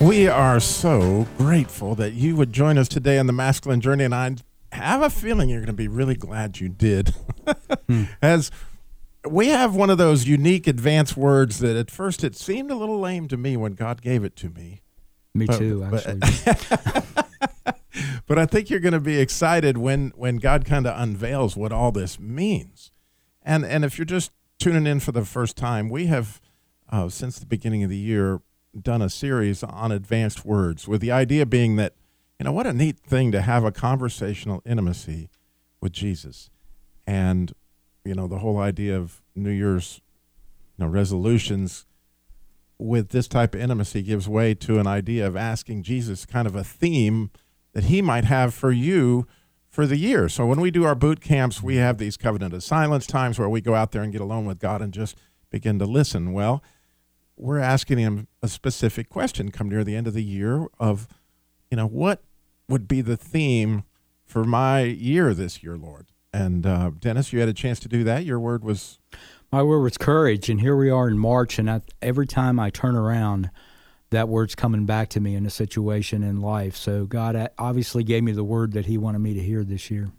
We are so grateful that you would join us today on the masculine journey, and I have a feeling you're going to be really glad you did. Hmm. As we have one of those unique advanced words that at first it seemed a little lame to me when God gave it to me. Me But- too, but- actually. But I think you're going to be excited when when God kind of unveils what all this means. And and if you're just tuning in for the first time, we have uh, since the beginning of the year done a series on advanced words, with the idea being that you know what a neat thing to have a conversational intimacy with Jesus, and you know the whole idea of New Year's you know resolutions with this type of intimacy gives way to an idea of asking Jesus kind of a theme that he might have for you for the year. So when we do our boot camps, we have these covenant of silence times where we go out there and get alone with God and just begin to listen. Well, we're asking him a specific question come near the end of the year of, you know, what would be the theme for my year this year, Lord? And uh, Dennis, you had a chance to do that. Your word was My word was courage, and here we are in March, and I, every time I turn around, that word's coming back to me in a situation in life. So God obviously gave me the word that He wanted me to hear this year.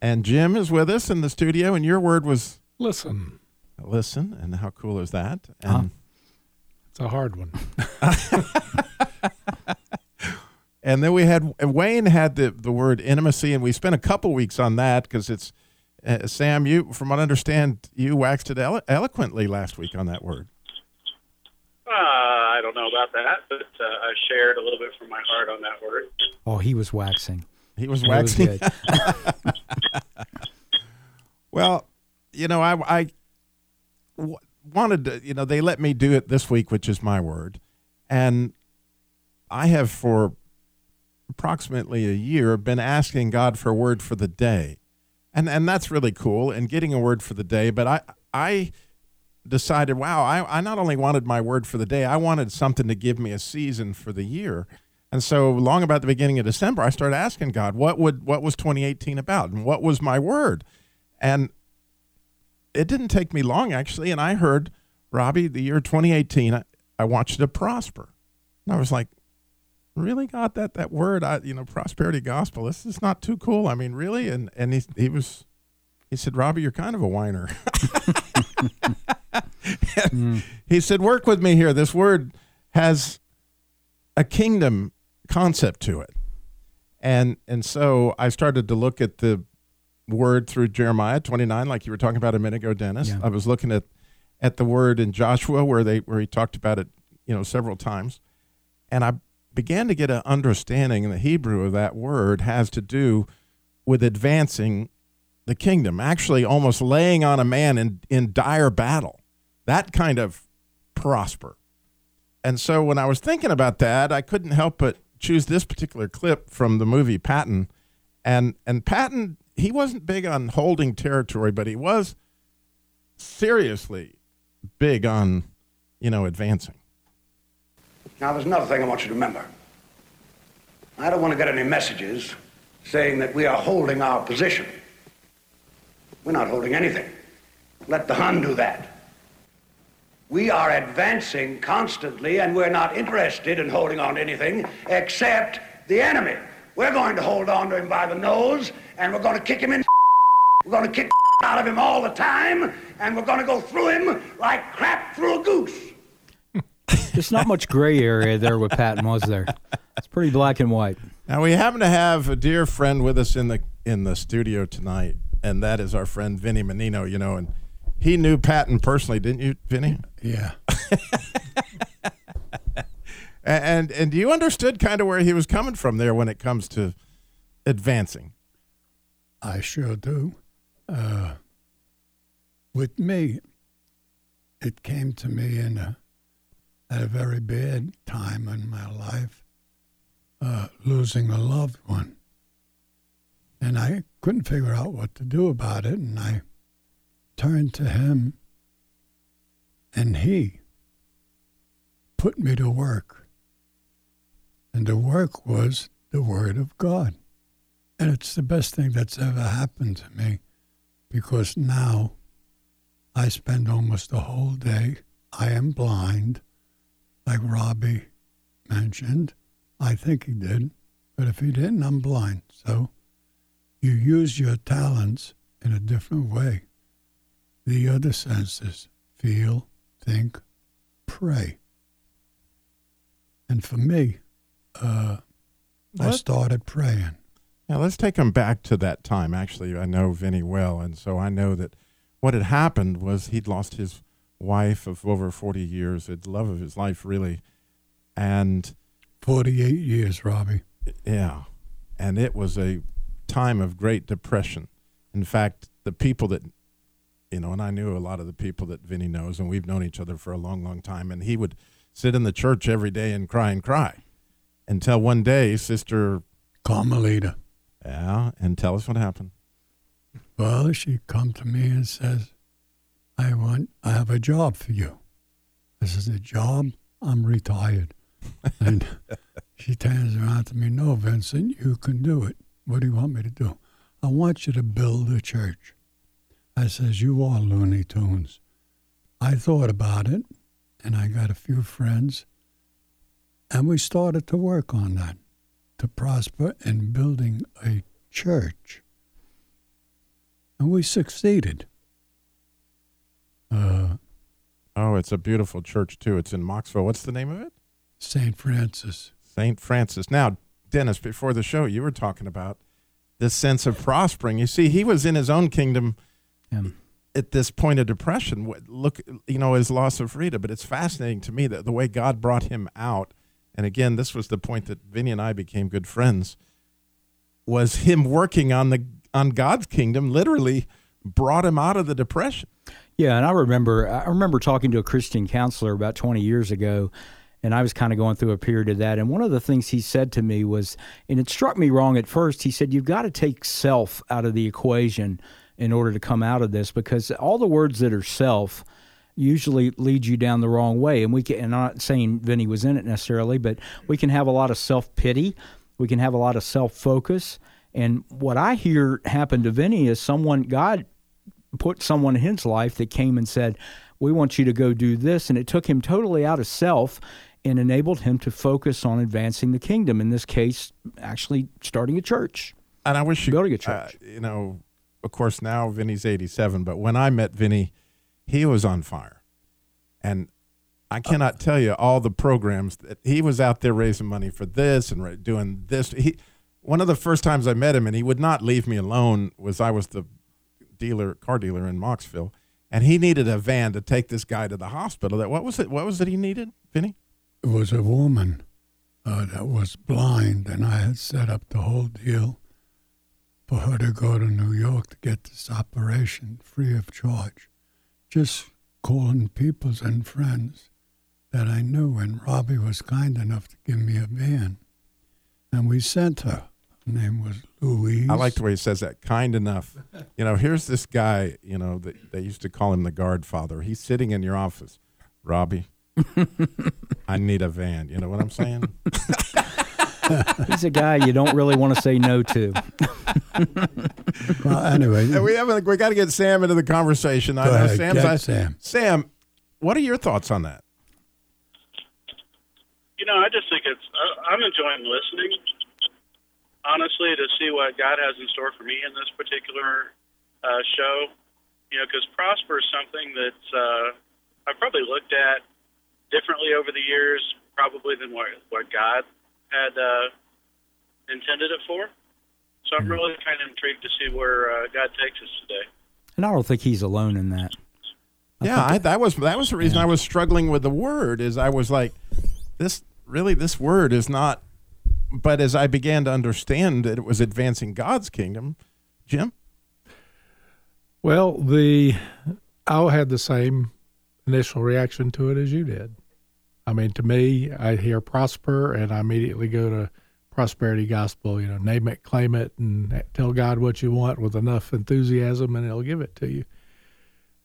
And Jim is with us in the studio, and your word was Listen, listen. And how cool is that? And Huh. It's a hard one. and then we had Wayne had the the word intimacy, and we spent a couple weeks on that because it's uh, Sam. You, from what I understand, you waxed it elo- eloquently last week on that word. Uh, I don't know about that, but uh, I shared a little bit from my heart on that word. Oh, he was waxing. He was It was waxing. Well, you know, I, I w- wanted to, you know, they let me do it this week, which is my word. And I have for approximately a year been asking God for a word for the day. And, and that's really cool and getting a word for the day. But I, I decided, wow, I, I not only wanted my word for the day, I wanted something to give me a season for the year. And so long about the beginning of December, I started asking God, what would what was 2018 about? And what was my word? And it didn't take me long, actually. And I heard, Robbie, the year 2018, I, I you to prosper. And I was like, really, got that, that word, I, you know, prosperity gospel, this is not too cool. I mean, really? And, and he, he was, he said, Robbie, you're kind of a whiner. Hmm. He said, work with me here. This word has a kingdom concept to it. And, and so I started to look at the word through Jeremiah 29, like you were talking about a minute ago, Dennis. Yeah. I was looking at, at the word in Joshua where they where he talked about it, you know, several times. And I began to get an understanding in the Hebrew of that word has to do with advancing the kingdom, actually almost laying on a man in, in dire battle. That kind of prosper. And so when I was thinking about that, I couldn't help but choose this particular clip from the movie Patton. And and Patton, he wasn't big on holding territory, but he was seriously big on, you know, advancing. Now, there's another thing I want you to remember. I don't want to get any messages saying that we are holding our position. We're not holding anything. Let the Hun do that. We are advancing constantly, and we're not interested in holding on to anything except the enemy. We're going to hold on to him by the nose, and we're going to kick him in. We're going to kick out of him all the time, and we're going to go through him like crap through a goose. There's not much gray area there with Patton, was there? It's pretty black and white. Now we happen to have a dear friend with us in the in the studio tonight, and that is our friend Vinny Menino. You know, and he knew Patton personally, didn't you, Vinny? Yeah. And and you understood kind of where he was coming from there when it comes to advancing. I sure do. Uh, with me, it came to me in a at a very bad time in my life, uh, losing a loved one. And I couldn't figure out what to do about it. And I turned to him, and he put me to work. And the work was the Word of God. And it's the best thing that's ever happened to me because now I spend almost the whole day. I am blind, like Robbie mentioned. I think he did, but if he didn't, I'm blind. So you use your talents in a different way. The other senses feel, think, pray. And for me, uh, I started praying. Now let's take him back to that time. Actually, I know Vinny well, and so I know that what had happened was he'd lost his wife of over forty years, the love of his life, really, and 48 years, Robbie. yeah, and it was a time of great depression. In fact, the people that you know, and I knew a lot of the people that Vinny knows, and we've known each other for a long, long time. And he would sit in the church every day and cry and cry until one day, Sister, Carmelita. yeah, and tell us what happened. Well, she come to me and says, I want, I have a job for you. This is a job. I'm retired. and she turns around to me, no, Vincent, you can do it. What do you want me to do? I want you to build a church. I says, you are Looney Tunes. I thought about it, and I got a few friends, and we started to work on that, to prosper in building a church and we succeeded. Uh, Oh, it's a beautiful church too. It's in Mocksville. What's the name of it? St. Francis. St. Francis. Now, Dennis, before the show, you were talking about this sense of prospering. You see, he was in his own kingdom Yeah. at this point of depression. Look, you know, his loss of Rita, but it's fascinating to me that the way God brought him out, and again, this was the point that Vinny and I became good friends, was him working on the on God's kingdom literally brought him out of the depression. Yeah, and I remember I remember talking to a Christian counselor about 20 years ago, and I was kind of going through a period of that. And one of the things he said to me was, and it struck me wrong at first. He said, "You've got to take self out of the equation in order to come out of this, because all the words that are self." Usually lead you down the wrong way and we can and I'm not saying Vinny was in it necessarily but we can have a lot of self-pity we can have a lot of self-focus and what I hear happen to Vinny is someone God put someone in his life that came and said, We want you to go do this. And it took him totally out of self and enabled him to focus on advancing the kingdom. In this case, actually starting a church. And I wish you, Building a uh, church. you know, of course, now Vinny's 87, but when I met Vinny, he was on fire. And I cannot tell you all the programs that he was out there raising money for this and doing this. He, one of the first times I met him, and he would not leave me alone, was I was the dealer, car dealer in Mocksville, and he needed a van to take this guy to the hospital. That what was it? What was it he needed, Vinny? It was a woman uh, that was blind, and I had set up the whole deal for her to go to New York to get this operation free of charge. Just calling peoples and friends that I knew, and Robbie was kind enough to give me a van. And we sent her. Her name was Louise. I like the way he says that. Kind enough. You know, here's this guy, you know, that they used to call him the guard father. He's sitting in your office. Robbie, I need a van. You know what I'm saying? He's a guy you don't really want to say no to. Well, anyway, And we haven't we got to get Sam into the conversation. I know ahead, Sam's get I- Sam. Sam, what are your thoughts on that? You know, I just think it's. I- I'm enjoying listening, honestly, to see what God has in store for me in this particular uh, show. You know, because prosper is something that uh, I've probably looked at differently over the years, probably than what what God had uh, intended it for. So I'm really kind of intrigued to see where uh, God takes us today. And I don't think he's alone in that. yeah, I, that was that was the reason I was struggling with the word. Is I was like, this really this word is not. But as I began to understand that it was advancing God's kingdom, Jim, Well, the I had the same initial reaction to it as you did. I mean, to me, I hear prosper and I immediately go to prosperity gospel, you know, name it, claim it, and tell God what you want with enough enthusiasm and he'll give it to you.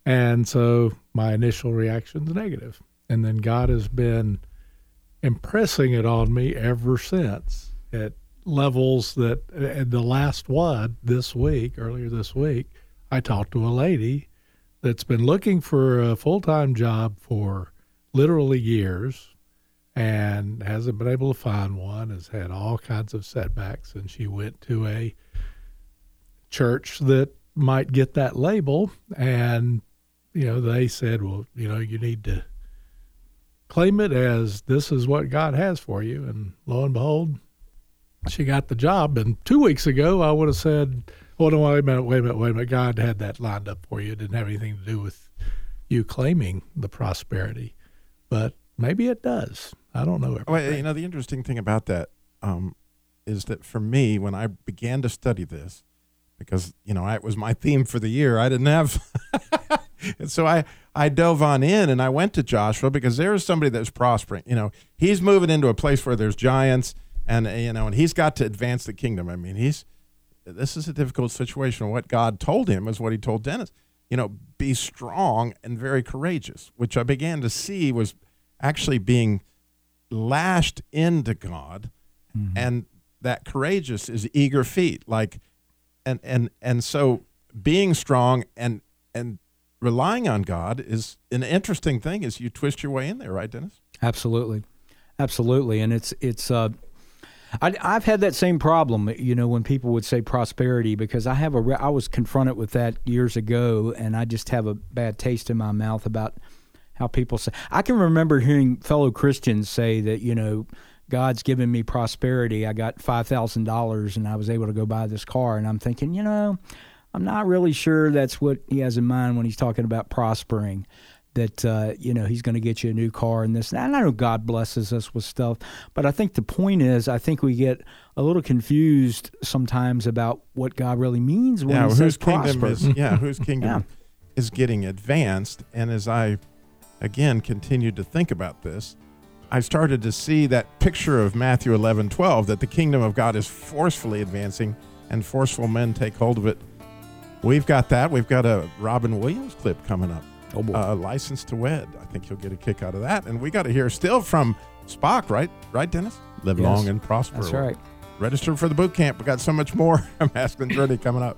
And so my initial reaction is negative. And then God has been impressing it on me ever since at levels that at the last one this week, earlier this week, I talked to a lady that's been looking for a full time job for literally years and hasn't been able to find one, has had all kinds of setbacks. And she went to a church that might get that label. And, you know, they said, well, you know, you need to claim it as this is what God has for you. And lo and behold, she got the job. And two weeks ago, I would have said, "Oh no, wait a minute, wait a minute, wait a minute. God had that lined up for you. It didn't have anything to do with you claiming the prosperity, but maybe it does. I don't know. Well, you know, the interesting thing about that um, is that for me, when I began to study this, because you know, I, it was my theme for the year. I didn't have, and so I I dove on in and I went to Joshua because there is somebody that's prospering. You know, he's moving into a place where there's giants and you know, and he's got to advance the kingdom. I mean, he's this is a difficult situation. What God told him is what He told Dennis. You know, be strong and very courageous, which I began to see was actually being lashed into God, mm-hmm. and that courageous is eager feet, like, and and and so being strong and and relying on God is an interesting thing as you twist your way in there, right, Dennis? Absolutely, absolutely, and it's it's uh, I, have had that same problem, you know, when people would say prosperity, because I have a, I was confronted with that years ago, and I just have a bad taste in my mouth about how people say. I can remember hearing fellow Christians say that, you know, God's given me prosperity. I got five thousand dollars, and I was able to go buy this car, and I'm thinking, you know, I'm not really sure that's what he has in mind when he's talking about prospering that uh, you know he's going to get you a new car and this. And I know God blesses us with stuff, but I think the point is, I think we get a little confused sometimes about what God really means when yeah, He whose says kingdom prosper. is yeah, whose kingdom yeah. is getting advanced. And as I again continued to think about this, I started to see that picture of Matthew 11, 12, that the kingdom of God is forcefully advancing and forceful men take hold of it. We've got that. We've got a Robin Williams clip coming up Oh boy. Uh, License to Wed. I think you'll get a kick out of that. And we got to hear still from Spock, right? Right, Dennis? Live yes, long and prosper. That's right. Register for the boot camp. We got so much more Masculine Journey coming up.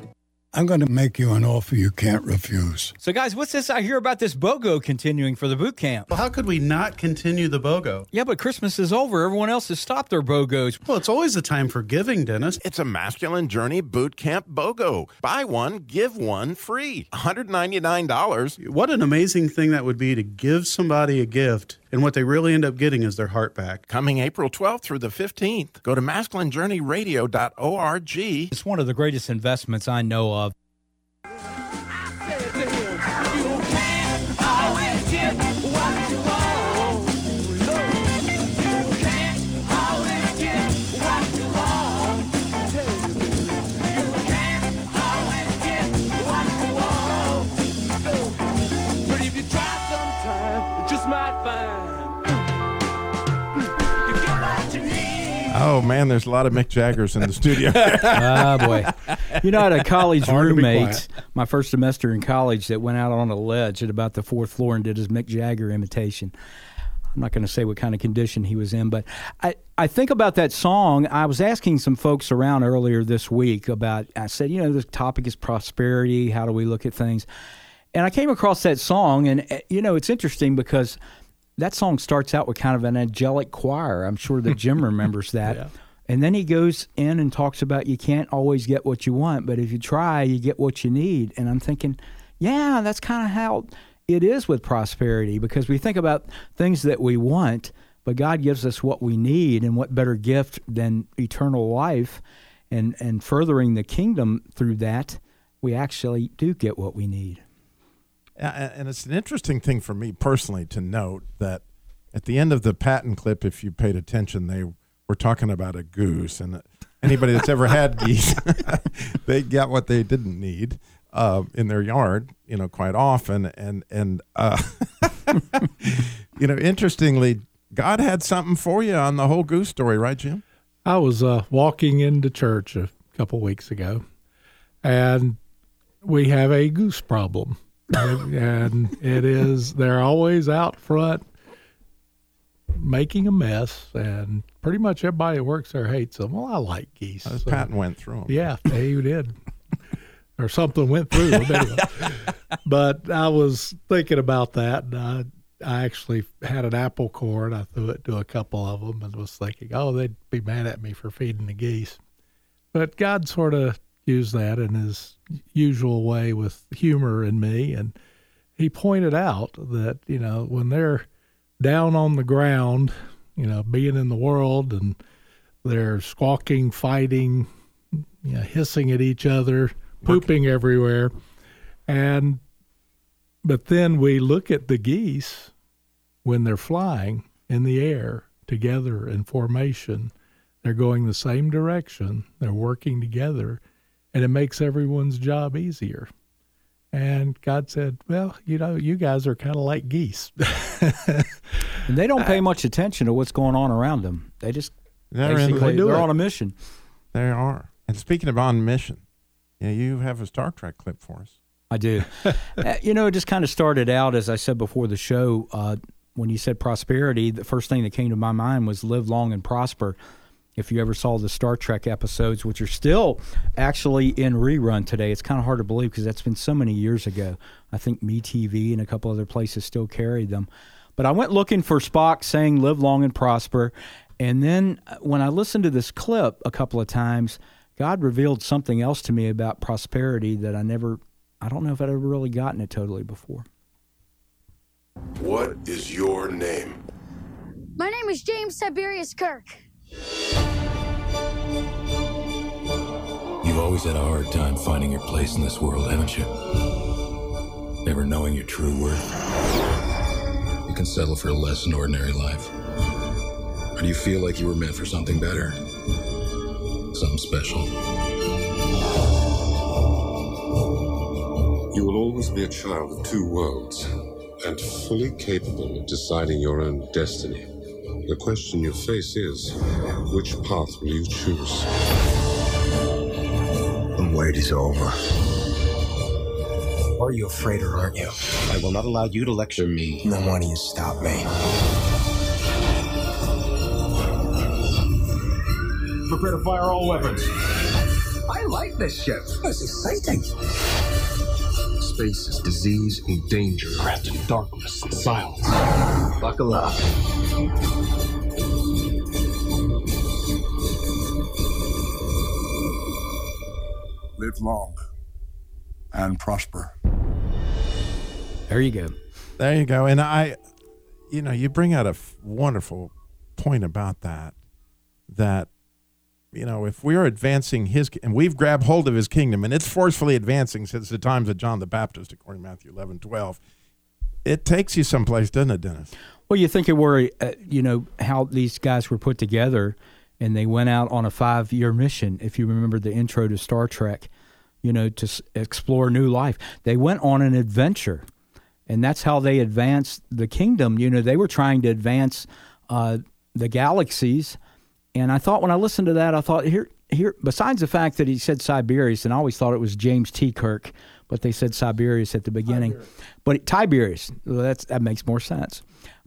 I'm going to make you an offer you can't refuse. So, guys, what's this I hear about this BOGO continuing for the boot camp? Well, how could we not continue the BOGO? Yeah, but Christmas is over. Everyone else has stopped their BOGOs. Well, it's always the time for giving, Dennis. It's a masculine journey boot camp BOGO. Buy one, give one free. $199. What an amazing thing that would be to give somebody a gift and what they really end up getting is their heart back. Coming April 12th through the 15th. Go to masculinejourneyradio.org. It's one of the greatest investments I know of. Oh man, there's a lot of Mick Jaggers in the studio. Ah boy, you know, I had a college roommate my first semester in college that went out on a ledge at about the fourth floor and did his Mick Jagger imitation. I'm not going to say what kind of condition he was in, but I, I think about that song. I was asking some folks around earlier this week about, I said, you know, the topic is prosperity. How do we look at things? And I came across that song, and, eh, you know, it's interesting because that song starts out with kind of an angelic choir. I'm sure that Jim remembers that. Yeah. And then he goes in and talks about you can't always get what you want, but if you try, you get what you need. And I'm thinking, yeah, that's kind of how it is with prosperity because we think about things that we want, but God gives us what we need, and what better gift than eternal life and, and furthering the kingdom through that, we actually do get what we need. And it's an interesting thing for me personally to note that at the end of the Patton clip, if you paid attention, they were talking about a goose. And anybody that's ever had geese, they got what they didn't need uh, in their yard, you know, quite often. And, and uh, you know, interestingly, God had something for you on the whole goose story, right, Jim? I was uh, walking into church a couple weeks ago, and we have a goose problem. And it is, they're always out front making a mess, and pretty much everybody that works there hates them. Well, I like geese. So, Patton went through them. Yeah, he did. or something went through them. Anyway. but I was thinking about that, and I I actually had an apple core and I threw it to a couple of them and was thinking, oh, they'd be mad at me for feeding the geese. But God sort of used that in his usual way with humor in me. And he pointed out that, you know, when they're down on the ground, you know, being in the world and they're squawking, fighting, you know, hissing at each other, pooping everywhere. And but then we look at the geese when they're flying in the air together in formation. They're going the same direction, they're working together, and it makes everyone's job easier. And God said, Well, you know, you guys are kind of like geese. and they don't pay much attention to what's going on around them. They just they're, basically, they're on a mission. They are. And speaking of on mission, yeah, you have a Star Trek clip for us. I do. uh, you know, it just kind of started out, as I said before the show, uh, when you said prosperity, the first thing that came to my mind was live long and prosper. If you ever saw the Star Trek episodes, which are still actually in rerun today, it's kind of hard to believe because that's been so many years ago. I think MeTV and a couple other places still carried them. But I went looking for Spock saying live long and prosper. And then uh, when I listened to this clip a couple of times, God revealed something else to me about prosperity that I never I don't know if I'd ever really gotten it totally before. What is your name? My name is James Tiberius Kirk. You've always had a hard time finding your place in this world, haven't you? Never knowing your true worth. You can settle for a less than ordinary life. Or do you feel like you were meant for something better? Something special? You will always be a child of two worlds and fully capable of deciding your own destiny. The question you face is which path will you choose? The wait is over. Are you afraid or aren't you? I will not allow you to lecture me. Then why do you stop me? Prepare to fire all weapons. I like this ship. It's exciting space is disease and danger, wrapped in darkness and silence. Buckle up. Live long and prosper. There you go. There you go. And I, you know, you bring out a f- wonderful point about that, that you know, if we're advancing his, and we've grabbed hold of his kingdom, and it's forcefully advancing since the times of John the Baptist, according to Matthew 11, 12, it takes you someplace, doesn't it, Dennis? Well, you think of where, uh, you know, how these guys were put together, and they went out on a five year mission. If you remember the intro to Star Trek, you know, to s- explore new life, they went on an adventure. And that's how they advanced the kingdom. You know, they were trying to advance uh, the galaxies and I thought when I listened to that, I thought here, here. Besides the fact that he said Siberius, and I always thought it was James T. Kirk, but they said Siberius at the beginning. Tiberius. But Tiberius, well, that's that makes more sense.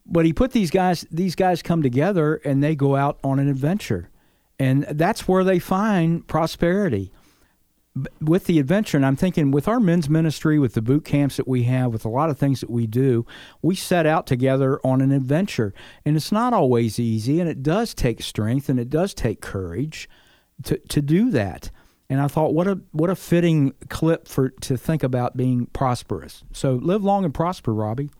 But he put these guys. These guys come together and they go out on an adventure, and that's where they find prosperity with the adventure, and I'm thinking with our men's ministry, with the boot camps that we have, with a lot of things that we do, we set out together on an adventure. And it's not always easy, and it does take strength and it does take courage to, to do that. And I thought, what a what a fitting clip for to think about being prosperous. So live long and prosper, Robbie.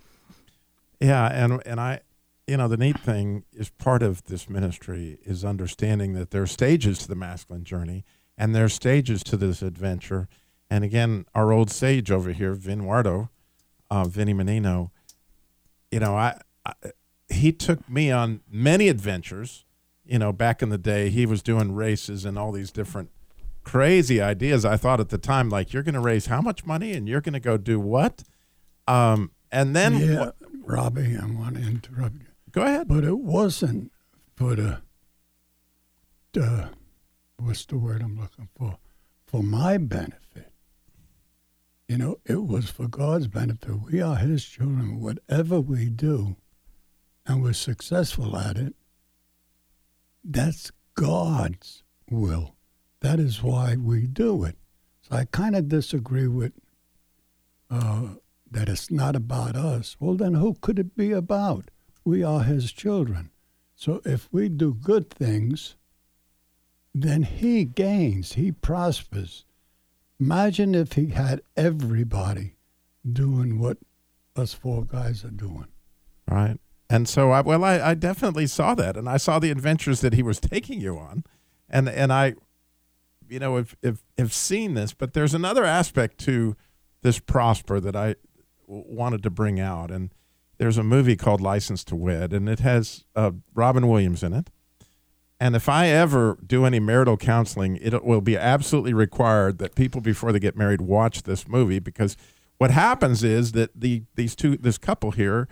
Yeah, and and I, you know, the neat thing is part of this ministry is understanding that there are stages to the masculine journey, and there are stages to this adventure. And again, our old sage over here, Vin Wardo, uh, Vinny Menino, you know, I, I he took me on many adventures. You know, back in the day, he was doing races and all these different crazy ideas. I thought at the time, like, you're going to raise how much money and you're going to go do what? Um, and then, yeah, Robbie, I want to interrupt you. Go ahead. But it wasn't for the, the what's the word I'm looking for? For my benefit. You know, it was for God's benefit. We are His children. Whatever we do, and we're successful at it, that's God's will. That is why we do it. So I kind of disagree with uh, that it's not about us. Well, then who could it be about? We are His children. So if we do good things, then He gains, He prospers. Imagine if He had everybody doing what us four guys are doing. Right. And so, I, well, I, I definitely saw that, and I saw the adventures that he was taking you on, and and I, you know, have, have, have seen this. But there's another aspect to this prosper that I wanted to bring out, and there's a movie called License to Wed, and it has uh, Robin Williams in it. And if I ever do any marital counseling, it will be absolutely required that people before they get married watch this movie because what happens is that the these two this couple here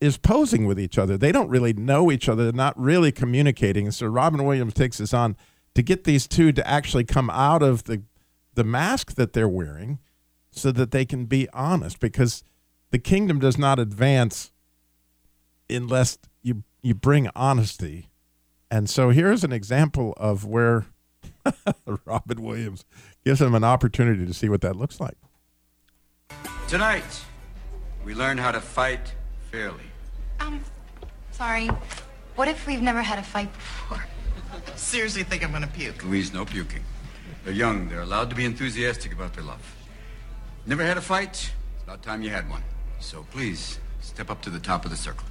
is posing with each other. They don't really know each other. They're not really communicating. And so Robin Williams takes this on to get these two to actually come out of the the mask that they're wearing so that they can be honest because the kingdom does not advance unless you you bring honesty. And so here's an example of where Robin Williams gives them an opportunity to see what that looks like. Tonight, we learn how to fight fairly. Um, sorry. What if we've never had a fight before? Seriously think I'm gonna puke. Louise, no puking. They're young. They're allowed to be enthusiastic about their love. Never had a fight? It's about time you had one. So please, step up to the top of the circle.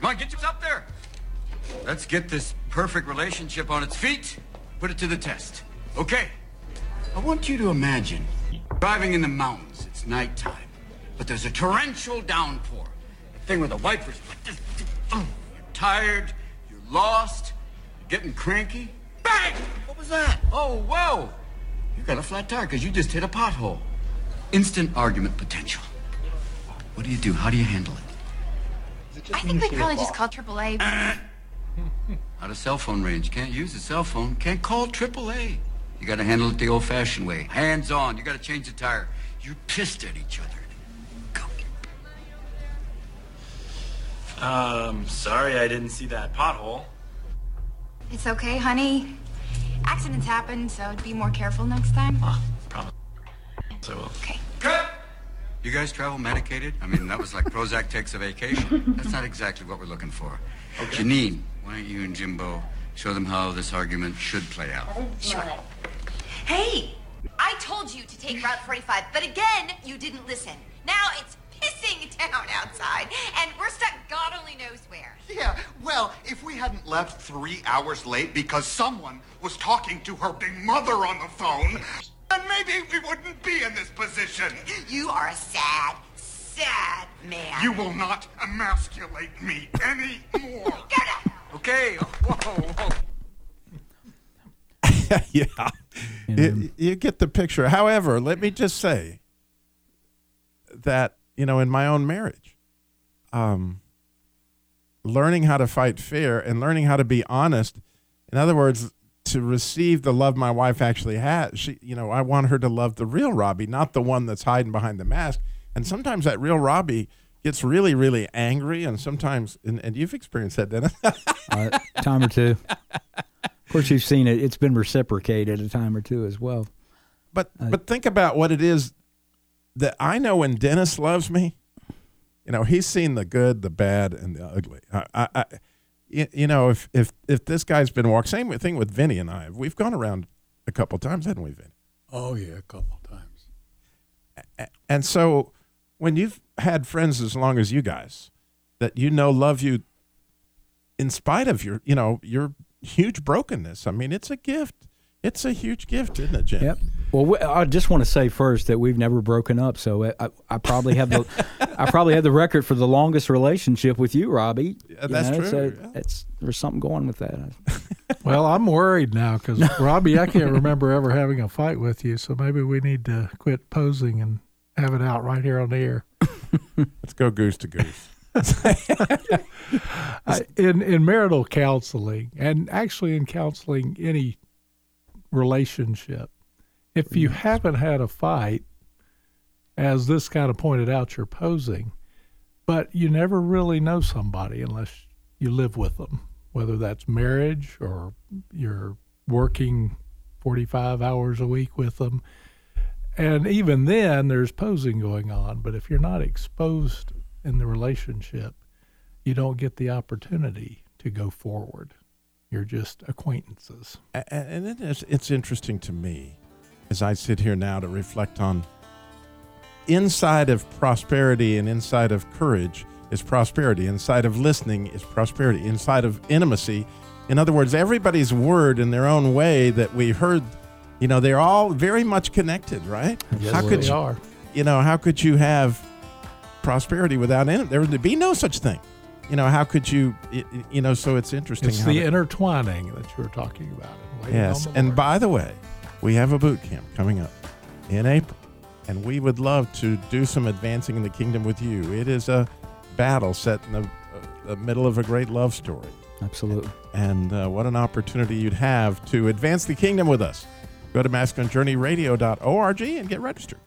Come on, get yourself up there. Let's get this perfect relationship on its feet. Put it to the test. Okay. I want you to imagine driving in the mountains. It's nighttime, but there's a torrential downpour. The thing with the wipers. You're tired. You're lost. You're getting cranky. Bang! What was that? Oh, whoa! You got a flat tire because you just hit a pothole. Instant argument potential. What do you do? How do you handle it? I think we'd probably just call AAA. Out of cell phone range. Can't use a cell phone. Can't call AAA. You got to handle it the old-fashioned way. Hands on. You got to change the tire. You're pissed at each other. Go. Um, sorry I didn't see that pothole. It's okay, honey. Accidents happen, so be more careful next time. Oh, probably. So well. Okay. You guys travel medicated? I mean, that was like Prozac takes a vacation. That's not exactly what we're looking for. Janine, why don't you and Jimbo show them how this argument should play out? Oh, sure. Hey, I told you to take Route 45, but again, you didn't listen. Now it's pissing down outside, and we're stuck God only knows where. Yeah, well, if we hadn't left three hours late because someone was talking to her big mother on the phone, then maybe we wouldn't be in this position. You are a sad, sad man. You will not emasculate me anymore. Okay. Whoa, whoa. yeah. You, you get the picture. However, let me just say that, you know, in my own marriage, um, learning how to fight fair and learning how to be honest, in other words, to receive the love my wife actually has, she, you know, I want her to love the real Robbie, not the one that's hiding behind the mask. And sometimes that real Robbie gets really, really angry. And sometimes, and, and you've experienced that, Dennis. uh, time or two. Of course, you've seen it. It's been reciprocated a time or two as well. But but think about what it is that I know when Dennis loves me. You know, he's seen the good, the bad, and the ugly. I, I, I you, you know, if if if this guy's been walking, same thing with Vinny and I. We've gone around a couple times, haven't we, Vinny? Oh yeah, a couple times. A- And so, when you've had friends as long as you guys, that you know love you, in spite of your, you know, your huge brokenness. I mean, it's a gift. It's a huge gift, isn't it, Jim? Yep. Well, I just want to say first that we've never broken up, so I, I probably have the I probably have the record for the longest relationship with you, Robbie. Yeah, that's You know, true, So yeah. it's there's something going with that. Well, I'm worried now because Robbie, I can't remember ever having a fight with you, so maybe we need to quit posing and have it out right here on the air. Let's go goose to goose. In in marital counseling, and actually in counseling any relationship, if you haven't had a fight, as this kind of pointed out, you're posing, but you never really know somebody unless you live with them, whether that's marriage or you're working 45 hours a week with them. And even then, there's posing going on. But if you're not exposed in the relationship, you don't get the opportunity to go forward. You're just acquaintances. And it is, it's interesting to me as I sit here now to reflect on inside of prosperity and inside of courage is prosperity. Inside of listening is prosperity. Inside of intimacy, in other words, everybody's word in their own way that we heard, you know, they're all very much connected, right? Yes, how could they you, are. You know, how could you have prosperity without intimacy? There would be no such thing. You know, how could you, you know, so it's interesting. It's how the the- intertwining that you were talking about. Yes, and by the way, we have a boot camp coming up in April, and we would love to do some advancing in the kingdom with you. It is a battle set in the, uh, the middle of a great love story, Absolutely. and uh, what an opportunity you'd have to advance the kingdom with us. Go to masculinejourneyradio.org and get registered.